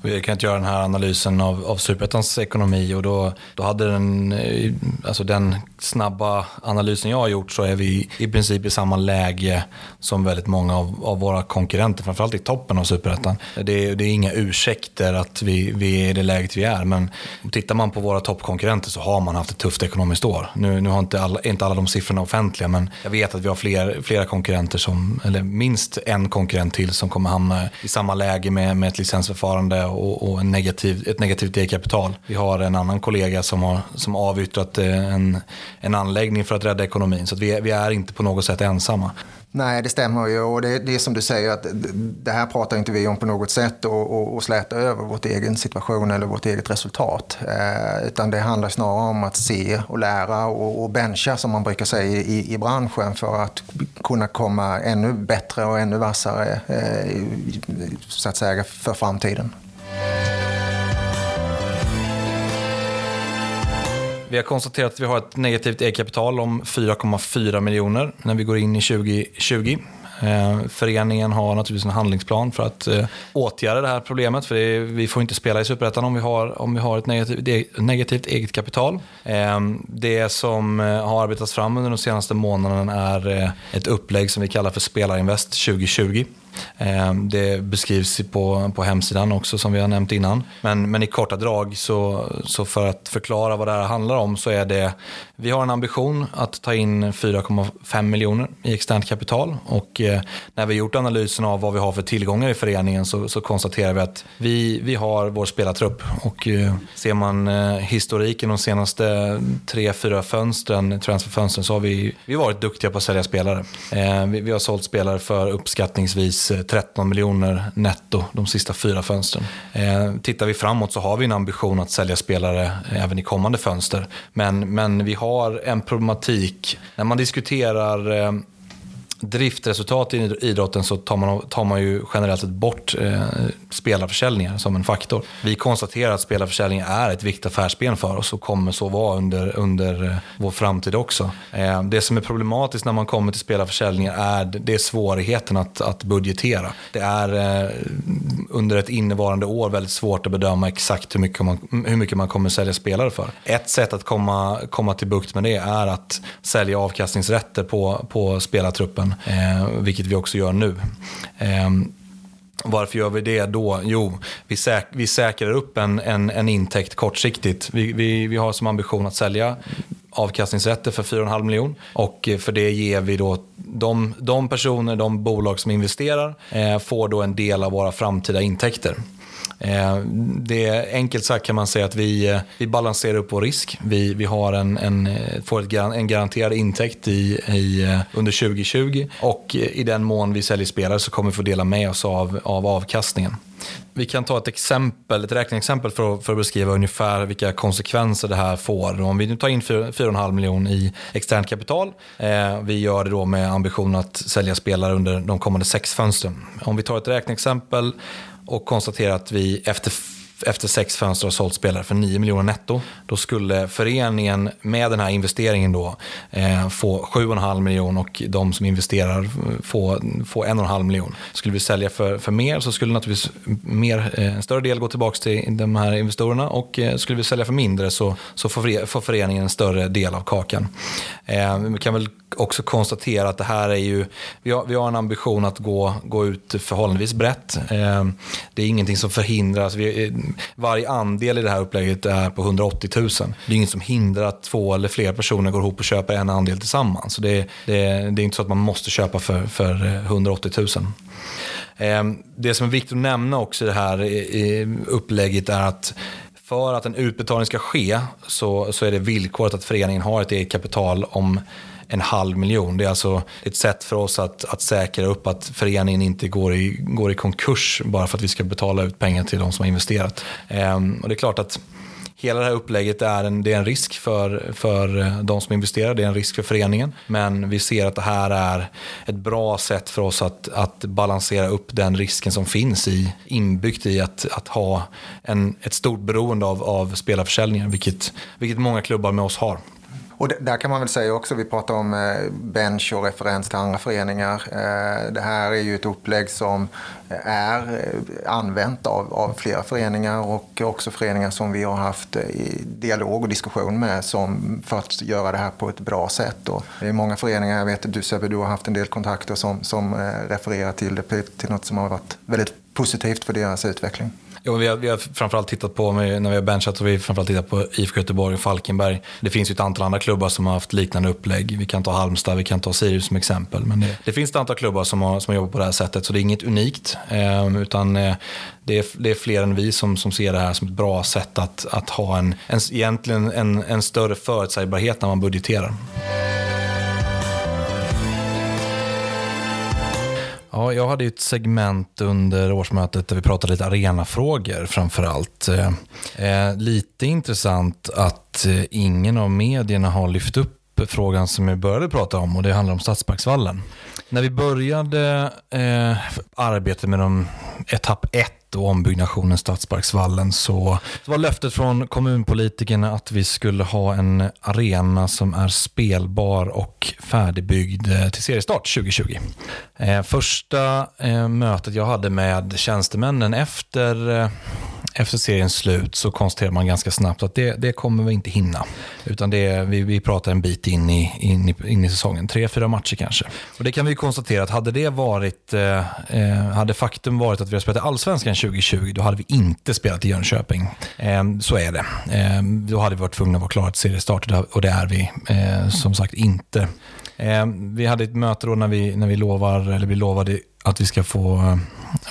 Speaker 1: Vi kan inte göra den här analysen av, av Superettans ekonomi och då, då hade den, eh, alltså den snabba analysen jag har gjort så är vi i princip i samma läge som väldigt många av, av våra konkurrenter, framförallt i toppen av Superettan. Det, det är inga ursäkter att vi, vi är i det läget vi är, men tittar man på våra toppkonkurrenter så har man haft ett tufft ekonomiskt år. Nu, nu har inte alla, inte alla de siffrorna offentliga, men jag vet att vi har fler, flera konkurrenter, som, eller minst en konkurrent till som kommer hamna i samma läge med, med ett licensförfarande och, och en negativ, ett negativt e-kapital. Vi har en annan kollega som har som avyttrat eh, en, en anläggning för att rädda ekonomin. Så vi, vi är inte på något sätt ensamma.
Speaker 4: Nej, det stämmer ju. Och det, det är som du säger, att det här pratar inte vi om på något sätt och, och, och släta över vårt egen situation eller vårt eget resultat. Eh, utan det handlar snarare om att se och lära och, och bencha, som man brukar säga i, i branschen, för att kunna komma ännu bättre och ännu vassare eh, så att säga, för framtiden.
Speaker 1: Vi har konstaterat att vi har ett negativt e-kapital om 4,4 miljoner när vi går in i 2020. Eh, föreningen har naturligtvis en handlingsplan för att eh, åtgärda det här problemet. För är, vi får inte spela i Superettan om vi har, om vi har ett negativt, negativt eget kapital. Eh, det som har arbetats fram under de senaste månaderna är ett upplägg som vi kallar för Spelarinvest 2020. Ehm, det beskrivs på, på hemsidan också som vi har nämnt innan. Men, men i korta drag så, så för att förklara vad det här handlar om så är det, vi har en ambition att ta in 4,5 miljoner i externt kapital och eh, när vi gjort analysen av vad vi har för tillgångar i föreningen så, så konstaterar vi att vi, vi har vår spelartrupp och eh, ser man eh, historiken de senaste tre, fyra fönstren, transferfönstren så har vi, vi varit duktiga på att sälja spelare. Ehm, vi, vi har sålt spelare för uppskattningsvis 13 eh, miljoner netto de sista fyra fönstren. Eh, tittar vi framåt så har vi en ambition att sälja spelare eh, även i kommande fönster. Men, men vi har en problematik. När man diskuterar eh, driftresultat i idrotten så tar man, tar man ju generellt sett bort eh, spelarförsäljningar som en faktor. Vi konstaterar att spelarförsäljning är ett viktigt affärsben för oss och kommer så vara under, under eh, vår framtid också. Eh, det som är problematiskt när man kommer till spelarförsäljningar är, det är svårigheten att, att budgetera. Det är eh, under ett innevarande år väldigt svårt att bedöma exakt hur mycket man, hur mycket man kommer sälja spelare för. Ett sätt att komma, komma till bukt med det är att sälja avkastningsrätter på, på spelartruppen eh, vilket vi också gör nu. Eh, varför gör vi det då? Jo, vi, säk vi säkrar upp en, en, en intäkt kortsiktigt. Vi, vi, vi har som ambition att sälja avkastningsrätter för 4,5 miljoner. Och eh, för det ger vi då de, de personer, de bolag som investerar, eh, får då en del av våra framtida intäkter. Eh, det enkelt sagt kan man säga att vi, eh, vi balanserar upp vår risk. Vi, vi har en, en, eh, får ett, en garanterad intäkt i, i, under 2020 och i den mån vi säljer spelare så kommer vi få dela med oss av, av avkastningen. Vi kan ta ett exempel, ett räkneexempel för att, för att beskriva ungefär vilka konsekvenser det här får. Om vi nu tar in 4,5 miljoner i externt kapital. Eh, vi gör det då med ambition att sälja spelare under de kommande sex fönstren. Om vi tar ett räkneexempel och konstaterar att vi efter efter sex fönster har sålt spelare för 9 miljoner netto. Då skulle föreningen med den här investeringen då eh, få 7,5 miljoner och de som investerar få, få 1,5 miljon. Skulle vi sälja för, för mer så skulle naturligtvis mer, eh, en större del gå tillbaka till de här investerarna och eh, skulle vi sälja för mindre så, så får, får föreningen en större del av kakan. Eh, vi kan väl också konstatera att det här är ju, vi har, vi har en ambition att gå, gå ut förhållandevis brett. Eh, det är ingenting som förhindras. vi, eh, varje andel i det här upplägget är på 180 000. Det är inget som hindrar att två eller fler personer går ihop och köper en andel tillsammans. Så det, det, det är inte så att man måste köpa för, för 180 000. Eh, ehm, det som är viktigt att nämna också i det här upplägget är att för att en utbetalning ska ske så, så är det villkoret att föreningen har ett eget kapital om en halv miljon. Det är alltså ett sätt för oss att, att säkra upp att föreningen inte går i, går i konkurs bara för att vi ska betala ut pengar till de som har investerat. Ehm, och det är klart att hela det här upplägget är en, det är en risk för, för de som investerar, det är en risk för föreningen. Men vi ser att det här är ett bra sätt för oss att, att balansera upp den risken som finns i, inbyggt i att, att ha en, ett stort beroende av, av spelarförsäljningen, vilket, vilket många klubbar med oss har.
Speaker 4: Och där kan man väl säga också, vi pratar om eh, bench och referens till andra föreningar. Eh, det här är ju ett upplägg som eh, är eh, använt av, av flera föreningar och också föreningar som vi har haft eh, dialog och diskussion med som, för att göra det här på ett bra sätt. Och det är många föreningar, jag vet att du Sebbe, du har haft en del kontakter som, som refererar till det till något som har varit väldigt positivt för deras utveckling.
Speaker 1: Ja, vi, har, vi har framförallt tittat på, när vi har benchat, så vi framförallt tittat på IFK Göteborg och Falkenberg. Det finns ju ett antal andra klubbar som har haft liknande upplägg. Vi kan ta Halmstad, vi kan ta Sirius som exempel. Men det, det finns ett antal klubbar som har, som har jobbat på det här sättet, så det är inget unikt. Eh, utan eh, det, är, det är fler än vi som, som ser det här som ett bra sätt att, att ha en, en, egentligen en, en större förutsägbarhet när man budgeterar. Ja, jag hade ett segment under årsmötet där vi pratade lite arenafrågor framför allt. Eh, eh, lite intressant att eh, ingen av medierna har lyft upp frågan som vi började prata om och det handlar om Stadsparksvallen. När vi började eh, arbetet med de, etapp 1 och ombyggnationen Stadsparksvallen så, så var löftet från kommunpolitikerna att vi skulle ha en arena som är spelbar och färdigbyggd eh, till seriestart 2020. Eh, första eh, mötet jag hade med tjänstemännen efter eh, efter seriens slut så konstaterar man ganska snabbt att det, det kommer vi inte hinna. Utan det, vi, vi pratar en bit in i, in, i, in i säsongen, tre, fyra matcher kanske. Och det kan vi konstatera att hade det varit, eh, eh, hade faktum varit att vi har spelat i Allsvenskan 2020, då hade vi inte spelat i Jönköping. Ehm, så är det. Ehm, då hade vi varit tvungna att vara klara till seriestart och det är vi eh, som sagt inte. Ehm, vi hade ett möte då när vi, när vi, lovar, eller vi lovade att vi ska få,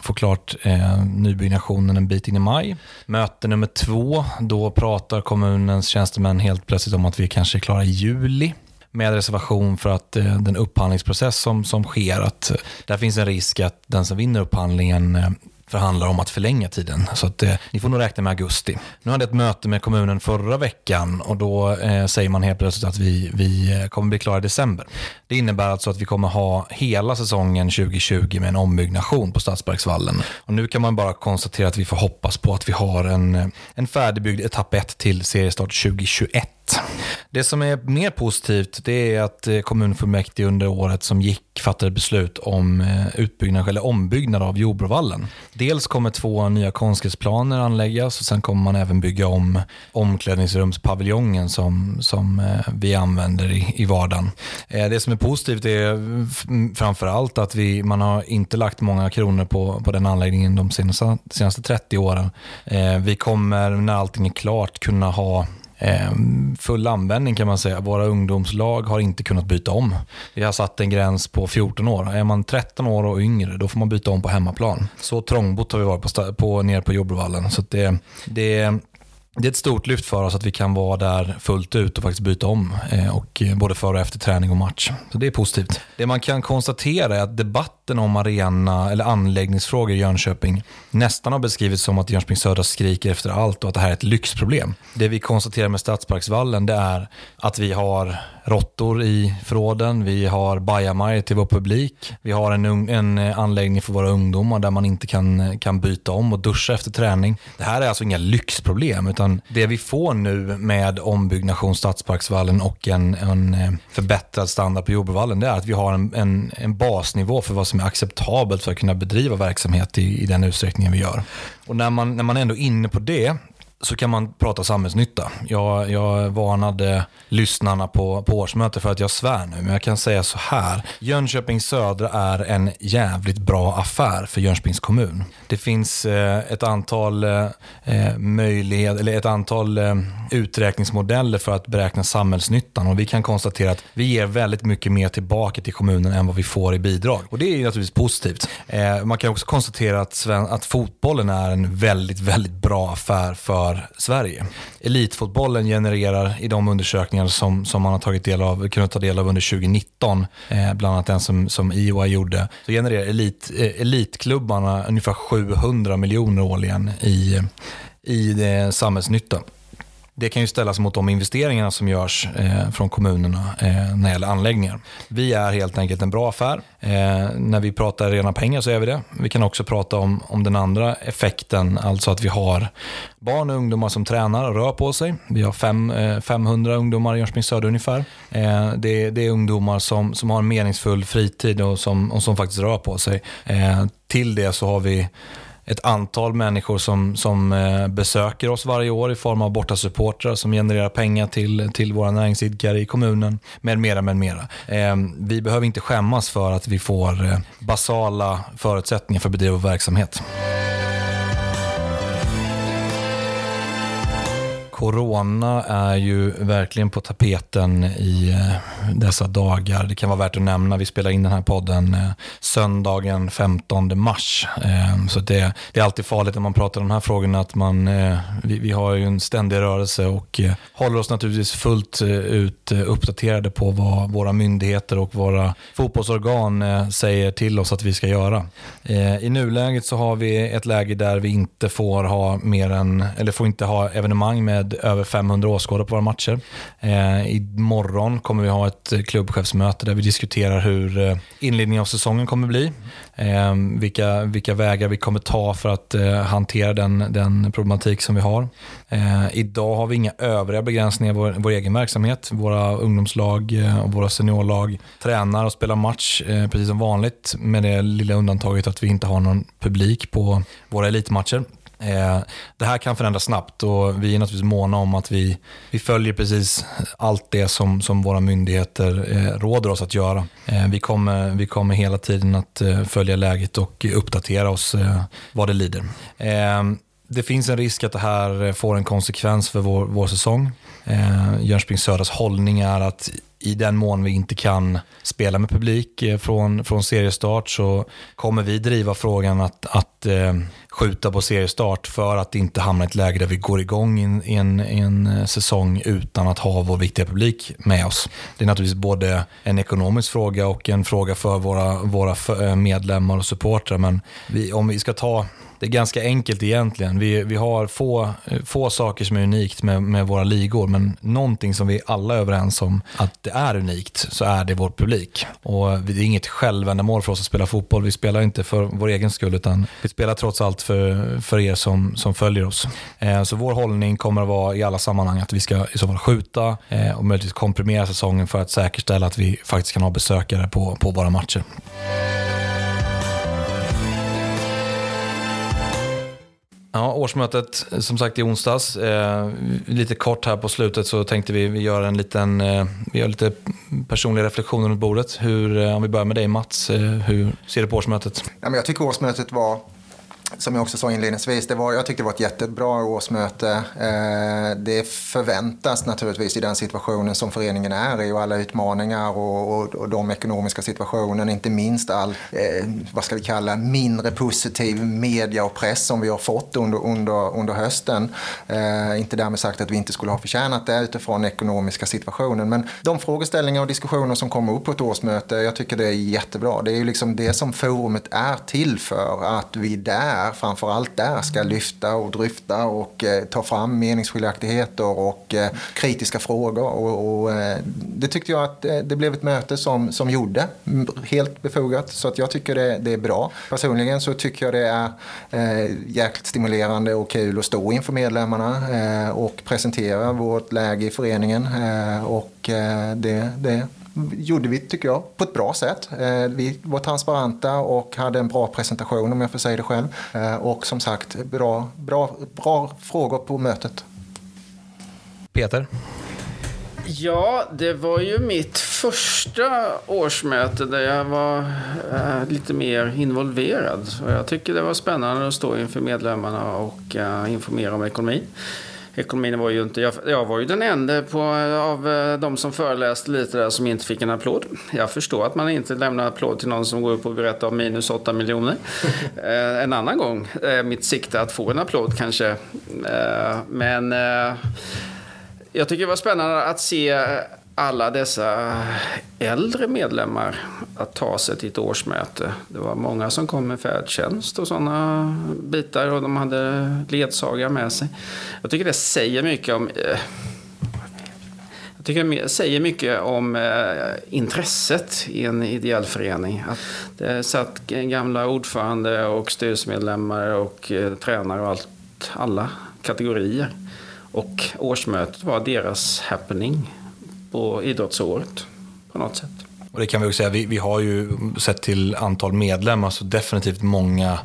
Speaker 1: få klart eh, nybyggnationen en bit in i maj. Möte nummer två, då pratar kommunens tjänstemän helt plötsligt om att vi kanske är klara i juli med reservation för att eh, den upphandlingsprocess som, som sker, att där finns en risk att den som vinner upphandlingen eh, förhandlar om att förlänga tiden. Så att, eh, ni får nog räkna med augusti. Nu hade jag ett möte med kommunen förra veckan och då eh, säger man helt plötsligt att vi, vi eh, kommer bli klara i december. Det innebär alltså att vi kommer ha hela säsongen 2020 med en ombyggnation på Stadsparksvallen. Och nu kan man bara konstatera att vi får hoppas på att vi har en, eh, en färdigbyggd etapp 1 till seriestart 2021. Det som är mer positivt det är att eh, kommunfullmäktige under året som gick fattade beslut om eh, utbyggnad eller ombyggnad av Jordbrovallen. Dels kommer två nya konstgräsplaner anläggas och sen kommer man även bygga om omklädningsrumspaviljongen som, som eh, vi använder i, i vardagen. Det som är positivt är mm, framför allt att vi, man har inte lagt många kronor på, på den anläggningen de senaste, senaste 30 åren. Vi kommer när allting är klart kunna ha Ehm, full användning kan man säga. Våra ungdomslag har inte kunnat byta om. Vi har satt en gräns på 14 år. Är man 13 år och yngre, då får man byta om på hemmaplan. Så trångbott har vi varit på, på, nere på Jordbrovallen. Så det, det det är ett stort lyft för oss att vi kan vara där fullt ut och faktiskt byta om. Eh, och eh, både före och efter träning och match. Så det är positivt. Det man kan konstatera är att debatten om arena eller anläggningsfrågor i Jönköping nästan har beskrivits som att Jönköping Södra skriker efter allt och att det här är ett lyxproblem. Det vi konstaterar med Stadsparksvallen det är att vi har råttor i förråden, vi har bajamaj till vår publik, vi har en, en anläggning för våra ungdomar där man inte kan, kan byta om och duscha efter träning. Det här är alltså inga lyxproblem utan det vi får nu med ombyggnation Stadsparksvallen och en, en eh, förbättrad standard på Jordbrovallen det är att vi har en, en, en, basnivå för vad som är acceptabelt för att kunna bedriva verksamhet i, i den utsträckningen vi gör. Och när man, när man ändå är inne på det så kan man prata samhällsnytta. Jag, jag varnade lyssnarna på, på årsmötet för att jag svär nu, men jag kan säga så här. Jönköping Södra är en jävligt bra affär för Jönköpings kommun. Det finns eh, ett antal eh, eh, möjlighet, eller ett antal eh, uträkningsmodeller för att beräkna samhällsnyttan och vi kan konstatera att vi ger väldigt mycket mer tillbaka till kommunen än vad vi får i bidrag. Och det är naturligtvis positivt. Eh, man kan också konstatera att, att fotbollen är en väldigt, väldigt bra affär för för Sverige. Elitfotbollen genererar i de undersökningar som, som man har tagit del av, kunnat ta del av under 2019, eh, bland annat den som, som IOA gjorde, så genererar elit, eh, elitklubbarna ungefär 700 miljoner årligen i, i det samhällsnytta. Det kan ju ställas mot de investeringarna som görs eh, från kommunerna eh, när det gäller anläggningar. Vi är helt enkelt en bra affär. Eh, när vi pratar rena pengar så är vi det. Vi kan också prata om, om den andra effekten, alltså att vi har barn och ungdomar som tränar och rör på sig. Vi har fem, eh, 500 ungdomar i Jönköping Söder ungefär. Eh, det, det, är ungdomar som, som har en meningsfull fritid och som, och som faktiskt rör på sig. Eh, till det så har vi ett antal människor som, som eh, besöker oss varje år i form av bortasupportrar som genererar pengar till, till våra näringsidkare i kommunen med mera, med mera. Eh, vi behöver inte skämmas för att vi får eh, basala förutsättningar för att bedriva verksamhet. Corona är ju verkligen på tapeten i eh, dessa dagar. Det kan vara värt att nämna, vi spelar in den här podden eh, söndagen 15 mars. Eh, så det, det är alltid farligt när man pratar om de här frågorna att man, vi, vi har ju en ständig rörelse och håller oss naturligtvis fullt ut uppdaterade på vad våra myndigheter och våra fotbollsorgan säger till oss att vi ska göra. I nuläget så har vi ett läge där vi inte får ha mer än, eller får inte ha evenemang med över 500 åskådare på våra matcher. Eh, imorgon kommer vi ha ett klubbchefsmöte där vi diskuterar hur eh, inledningen av säsongen kommer bli. Eh, vilka, vilka vägar vi kommer ta för att eh, hantera den, den problematik som vi har. Eh, idag har vi inga övriga begränsningar i vår, vår egen verksamhet. Våra ungdomslag eh, och våra seniorlag tränar och spelar match eh, precis som vanligt med det lilla undantaget att vi inte har någon publik på våra elitmatcher. Eh, det här kan förändras snabbt och vi är naturligtvis måna om att vi, vi följer precis allt det som, som våra myndigheter eh, råder oss att göra. Eh, vi, kommer, vi kommer hela tiden att följa läget och uppdatera oss vad det lider. Det finns en risk att det här får en konsekvens för vår, vår säsong. Jönköping Södras hållning är att i den mån vi inte kan spela med publik från, från seriestart så kommer vi driva frågan att, att skjuta på seriestart för att inte hamna i ett läge där vi går igång i en, i en, i en eh, säsong utan att ha vår viktiga publik med oss. Det är naturligtvis både en ekonomisk fråga och en fråga för våra, våra eh, medlemmar och supportrar. Men vi, om vi ska ta det är ganska enkelt egentligen. Vi, vi har få, få saker som är unikt med, med våra ligor, men någonting som vi alla är överens om att det är unikt, så är det vår publik. Och det är inget självändamål för oss att spela fotboll. Vi spelar inte för vår egen skull, utan vi spelar trots allt för, för er som, som följer oss. Eh, så vår hållning kommer att vara i alla sammanhang att vi ska i så fall skjuta eh, och möjligtvis komprimera säsongen för att säkerställa att vi faktiskt kan ha besökare på, på våra matcher. Ja, årsmötet som sagt i onsdags. Eh, lite kort här på slutet så tänkte vi, vi göra en liten, eh, vi gör lite personliga reflektioner runt bordet. Hur, eh, om vi börjar med dig Mats, eh, hur ser du på årsmötet?
Speaker 4: Ja, men jag tycker årsmötet var som jag också sa inledningsvis, det var, jag tyckte det var ett jättebra årsmöte. Eh, det förväntas naturligtvis i den situationen som föreningen är i och alla utmaningar och, och, och de ekonomiska situationen, inte minst all, eh, vad ska vi kalla, mindre positiv media och press som vi har fått under, under, under hösten. Eh, inte därmed sagt att vi inte skulle ha förtjänat det utifrån den ekonomiska situationen, men de frågeställningar och diskussioner som kommer upp på ett årsmöte, jag tycker det är jättebra. Det är ju liksom det som forumet är till för, att vi där, framförallt där, ska lyfta och dryfta och eh, ta fram meningsskiljaktigheter och eh, kritiska frågor. Och, och eh, det tyckte jag att eh, det blev ett möte som, som gjorde, helt befogat. Så att jag tycker det, det är bra. Personligen så tycker jag det är eh, jäkligt stimulerande och kul att stå inför medlemmarna eh, och presentera vårt läge i föreningen. Eh, och eh, det, det gjorde vi, tycker jag, på ett bra sätt. Eh, vi var transparenta och hade en bra presentation om jag får säga det själv. Eh, och som sagt, bra, bra, bra frågor på mötet.
Speaker 1: Peter?
Speaker 2: Ja, det var ju mitt första årsmöte där jag var äh, lite mer involverad. Och jag tycker det var spännande att stå inför medlemmarna och äh, informera om ekonomin ekonomin var ju inte... Jag, jag var ju den enda på, av eh, de som föreläste lite där som inte fick en applåd. Jag förstår att man inte lämnar applåd till någon som går upp och berättar om minus 8 miljoner. eh, en annan gång är mitt sikte att få en applåd kanske. Eh, men eh, jag tycker det var spännande att se alla dessa äldre medlemmar att ta sig till ett årsmöte. Det var många som kom med färdtjänst och sådana bitar och de hade ledsagare med sig. Jag tycker det säger mycket om eh, jag tycker det säger mycket om eh, intresset i en ideell förening. Att det satt gamla ordförande och styrelsemedlemmar och eh, tränare och allt, alla kategorier. Och årsmötet var deras happening på idrottsåret på något sätt.
Speaker 1: Och det kan vi också säga, vi, vi har ju sett till antal medlemmar så definitivt många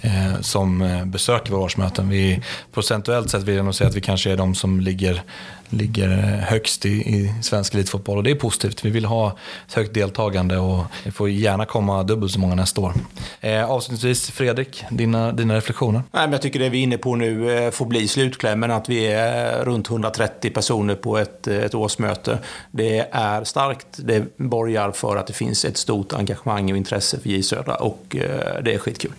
Speaker 1: eh, som eh, besöker våra årsmöten. Vi, procentuellt sett vill jag nog säga att vi kanske är de som ligger ligger eh, högst i, i svensk elitfotboll och det är positivt. Vi vill ha ett högt deltagande och det får gärna komma dubbelt så många nästa år. Eh, avslutningsvis, Fredrik, dina, dina reflektioner?
Speaker 3: Nej, men jag tycker det vi är inne på nu eh, får bli slutklämmen, att vi är eh, runt 130 personer på ett, eh, ett årsmöte. Det är starkt, det borgar för att det finns ett stort engagemang och intresse för J Södra och eh, det är skitkul.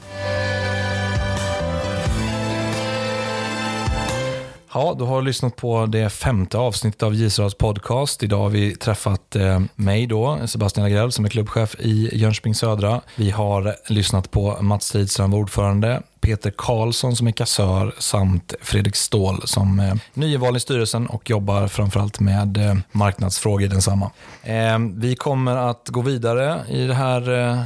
Speaker 1: Ja, du har lyssnat på det femte avsnittet av Gisrads podcast. Idag har vi träffat eh, mig då, Sebastian Agrell, som är klubbchef i Jönköping Södra. Vi har lyssnat på Mats Stridström, ordförande, Peter Karlsson som är kassör samt Fredrik Ståhl som är nyvald i styrelsen och jobbar framförallt med eh, marknadsfrågor i densamma. Ehm, vi kommer att gå vidare i det här eh,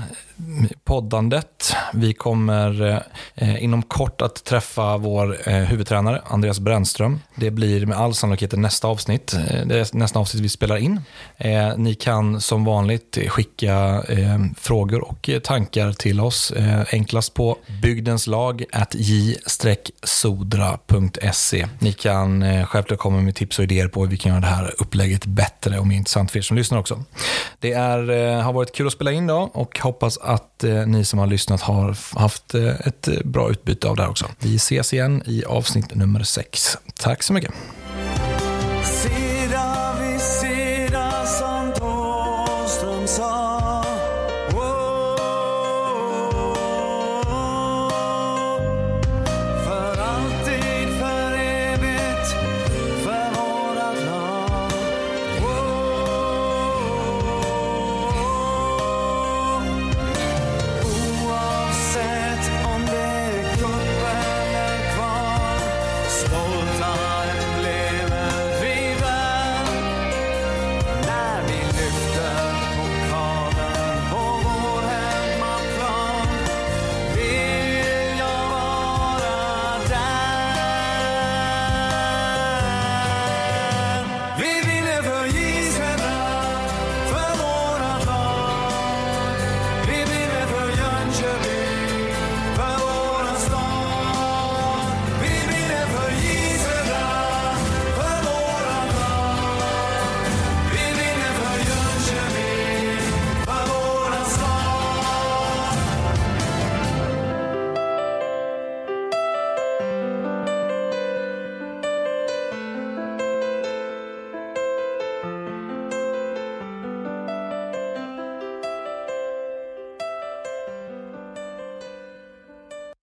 Speaker 1: poddandet. Vi kommer eh, inom kort att träffa vår huvudtränare Andreas Brännström. Det blir med all sannolikhet nästa avsnitt. Det är nästa avsnitt vi spelar in. Eh, ni kan som vanligt skicka eh, frågor och tankar till oss eh, enklast på bygdenslagj-sodra.se. Ni kan eh, självklart komma med tips och idéer på hur vi kan göra det här upplägget bättre och mer intressant för er som lyssnar också. Det är, eh, har varit kul att spela in idag och hoppas att eh, ni som har lyssnat har haft ett bra utbyte av det här också. Vi ses igen i avsnitt nummer sex. Tack så mycket.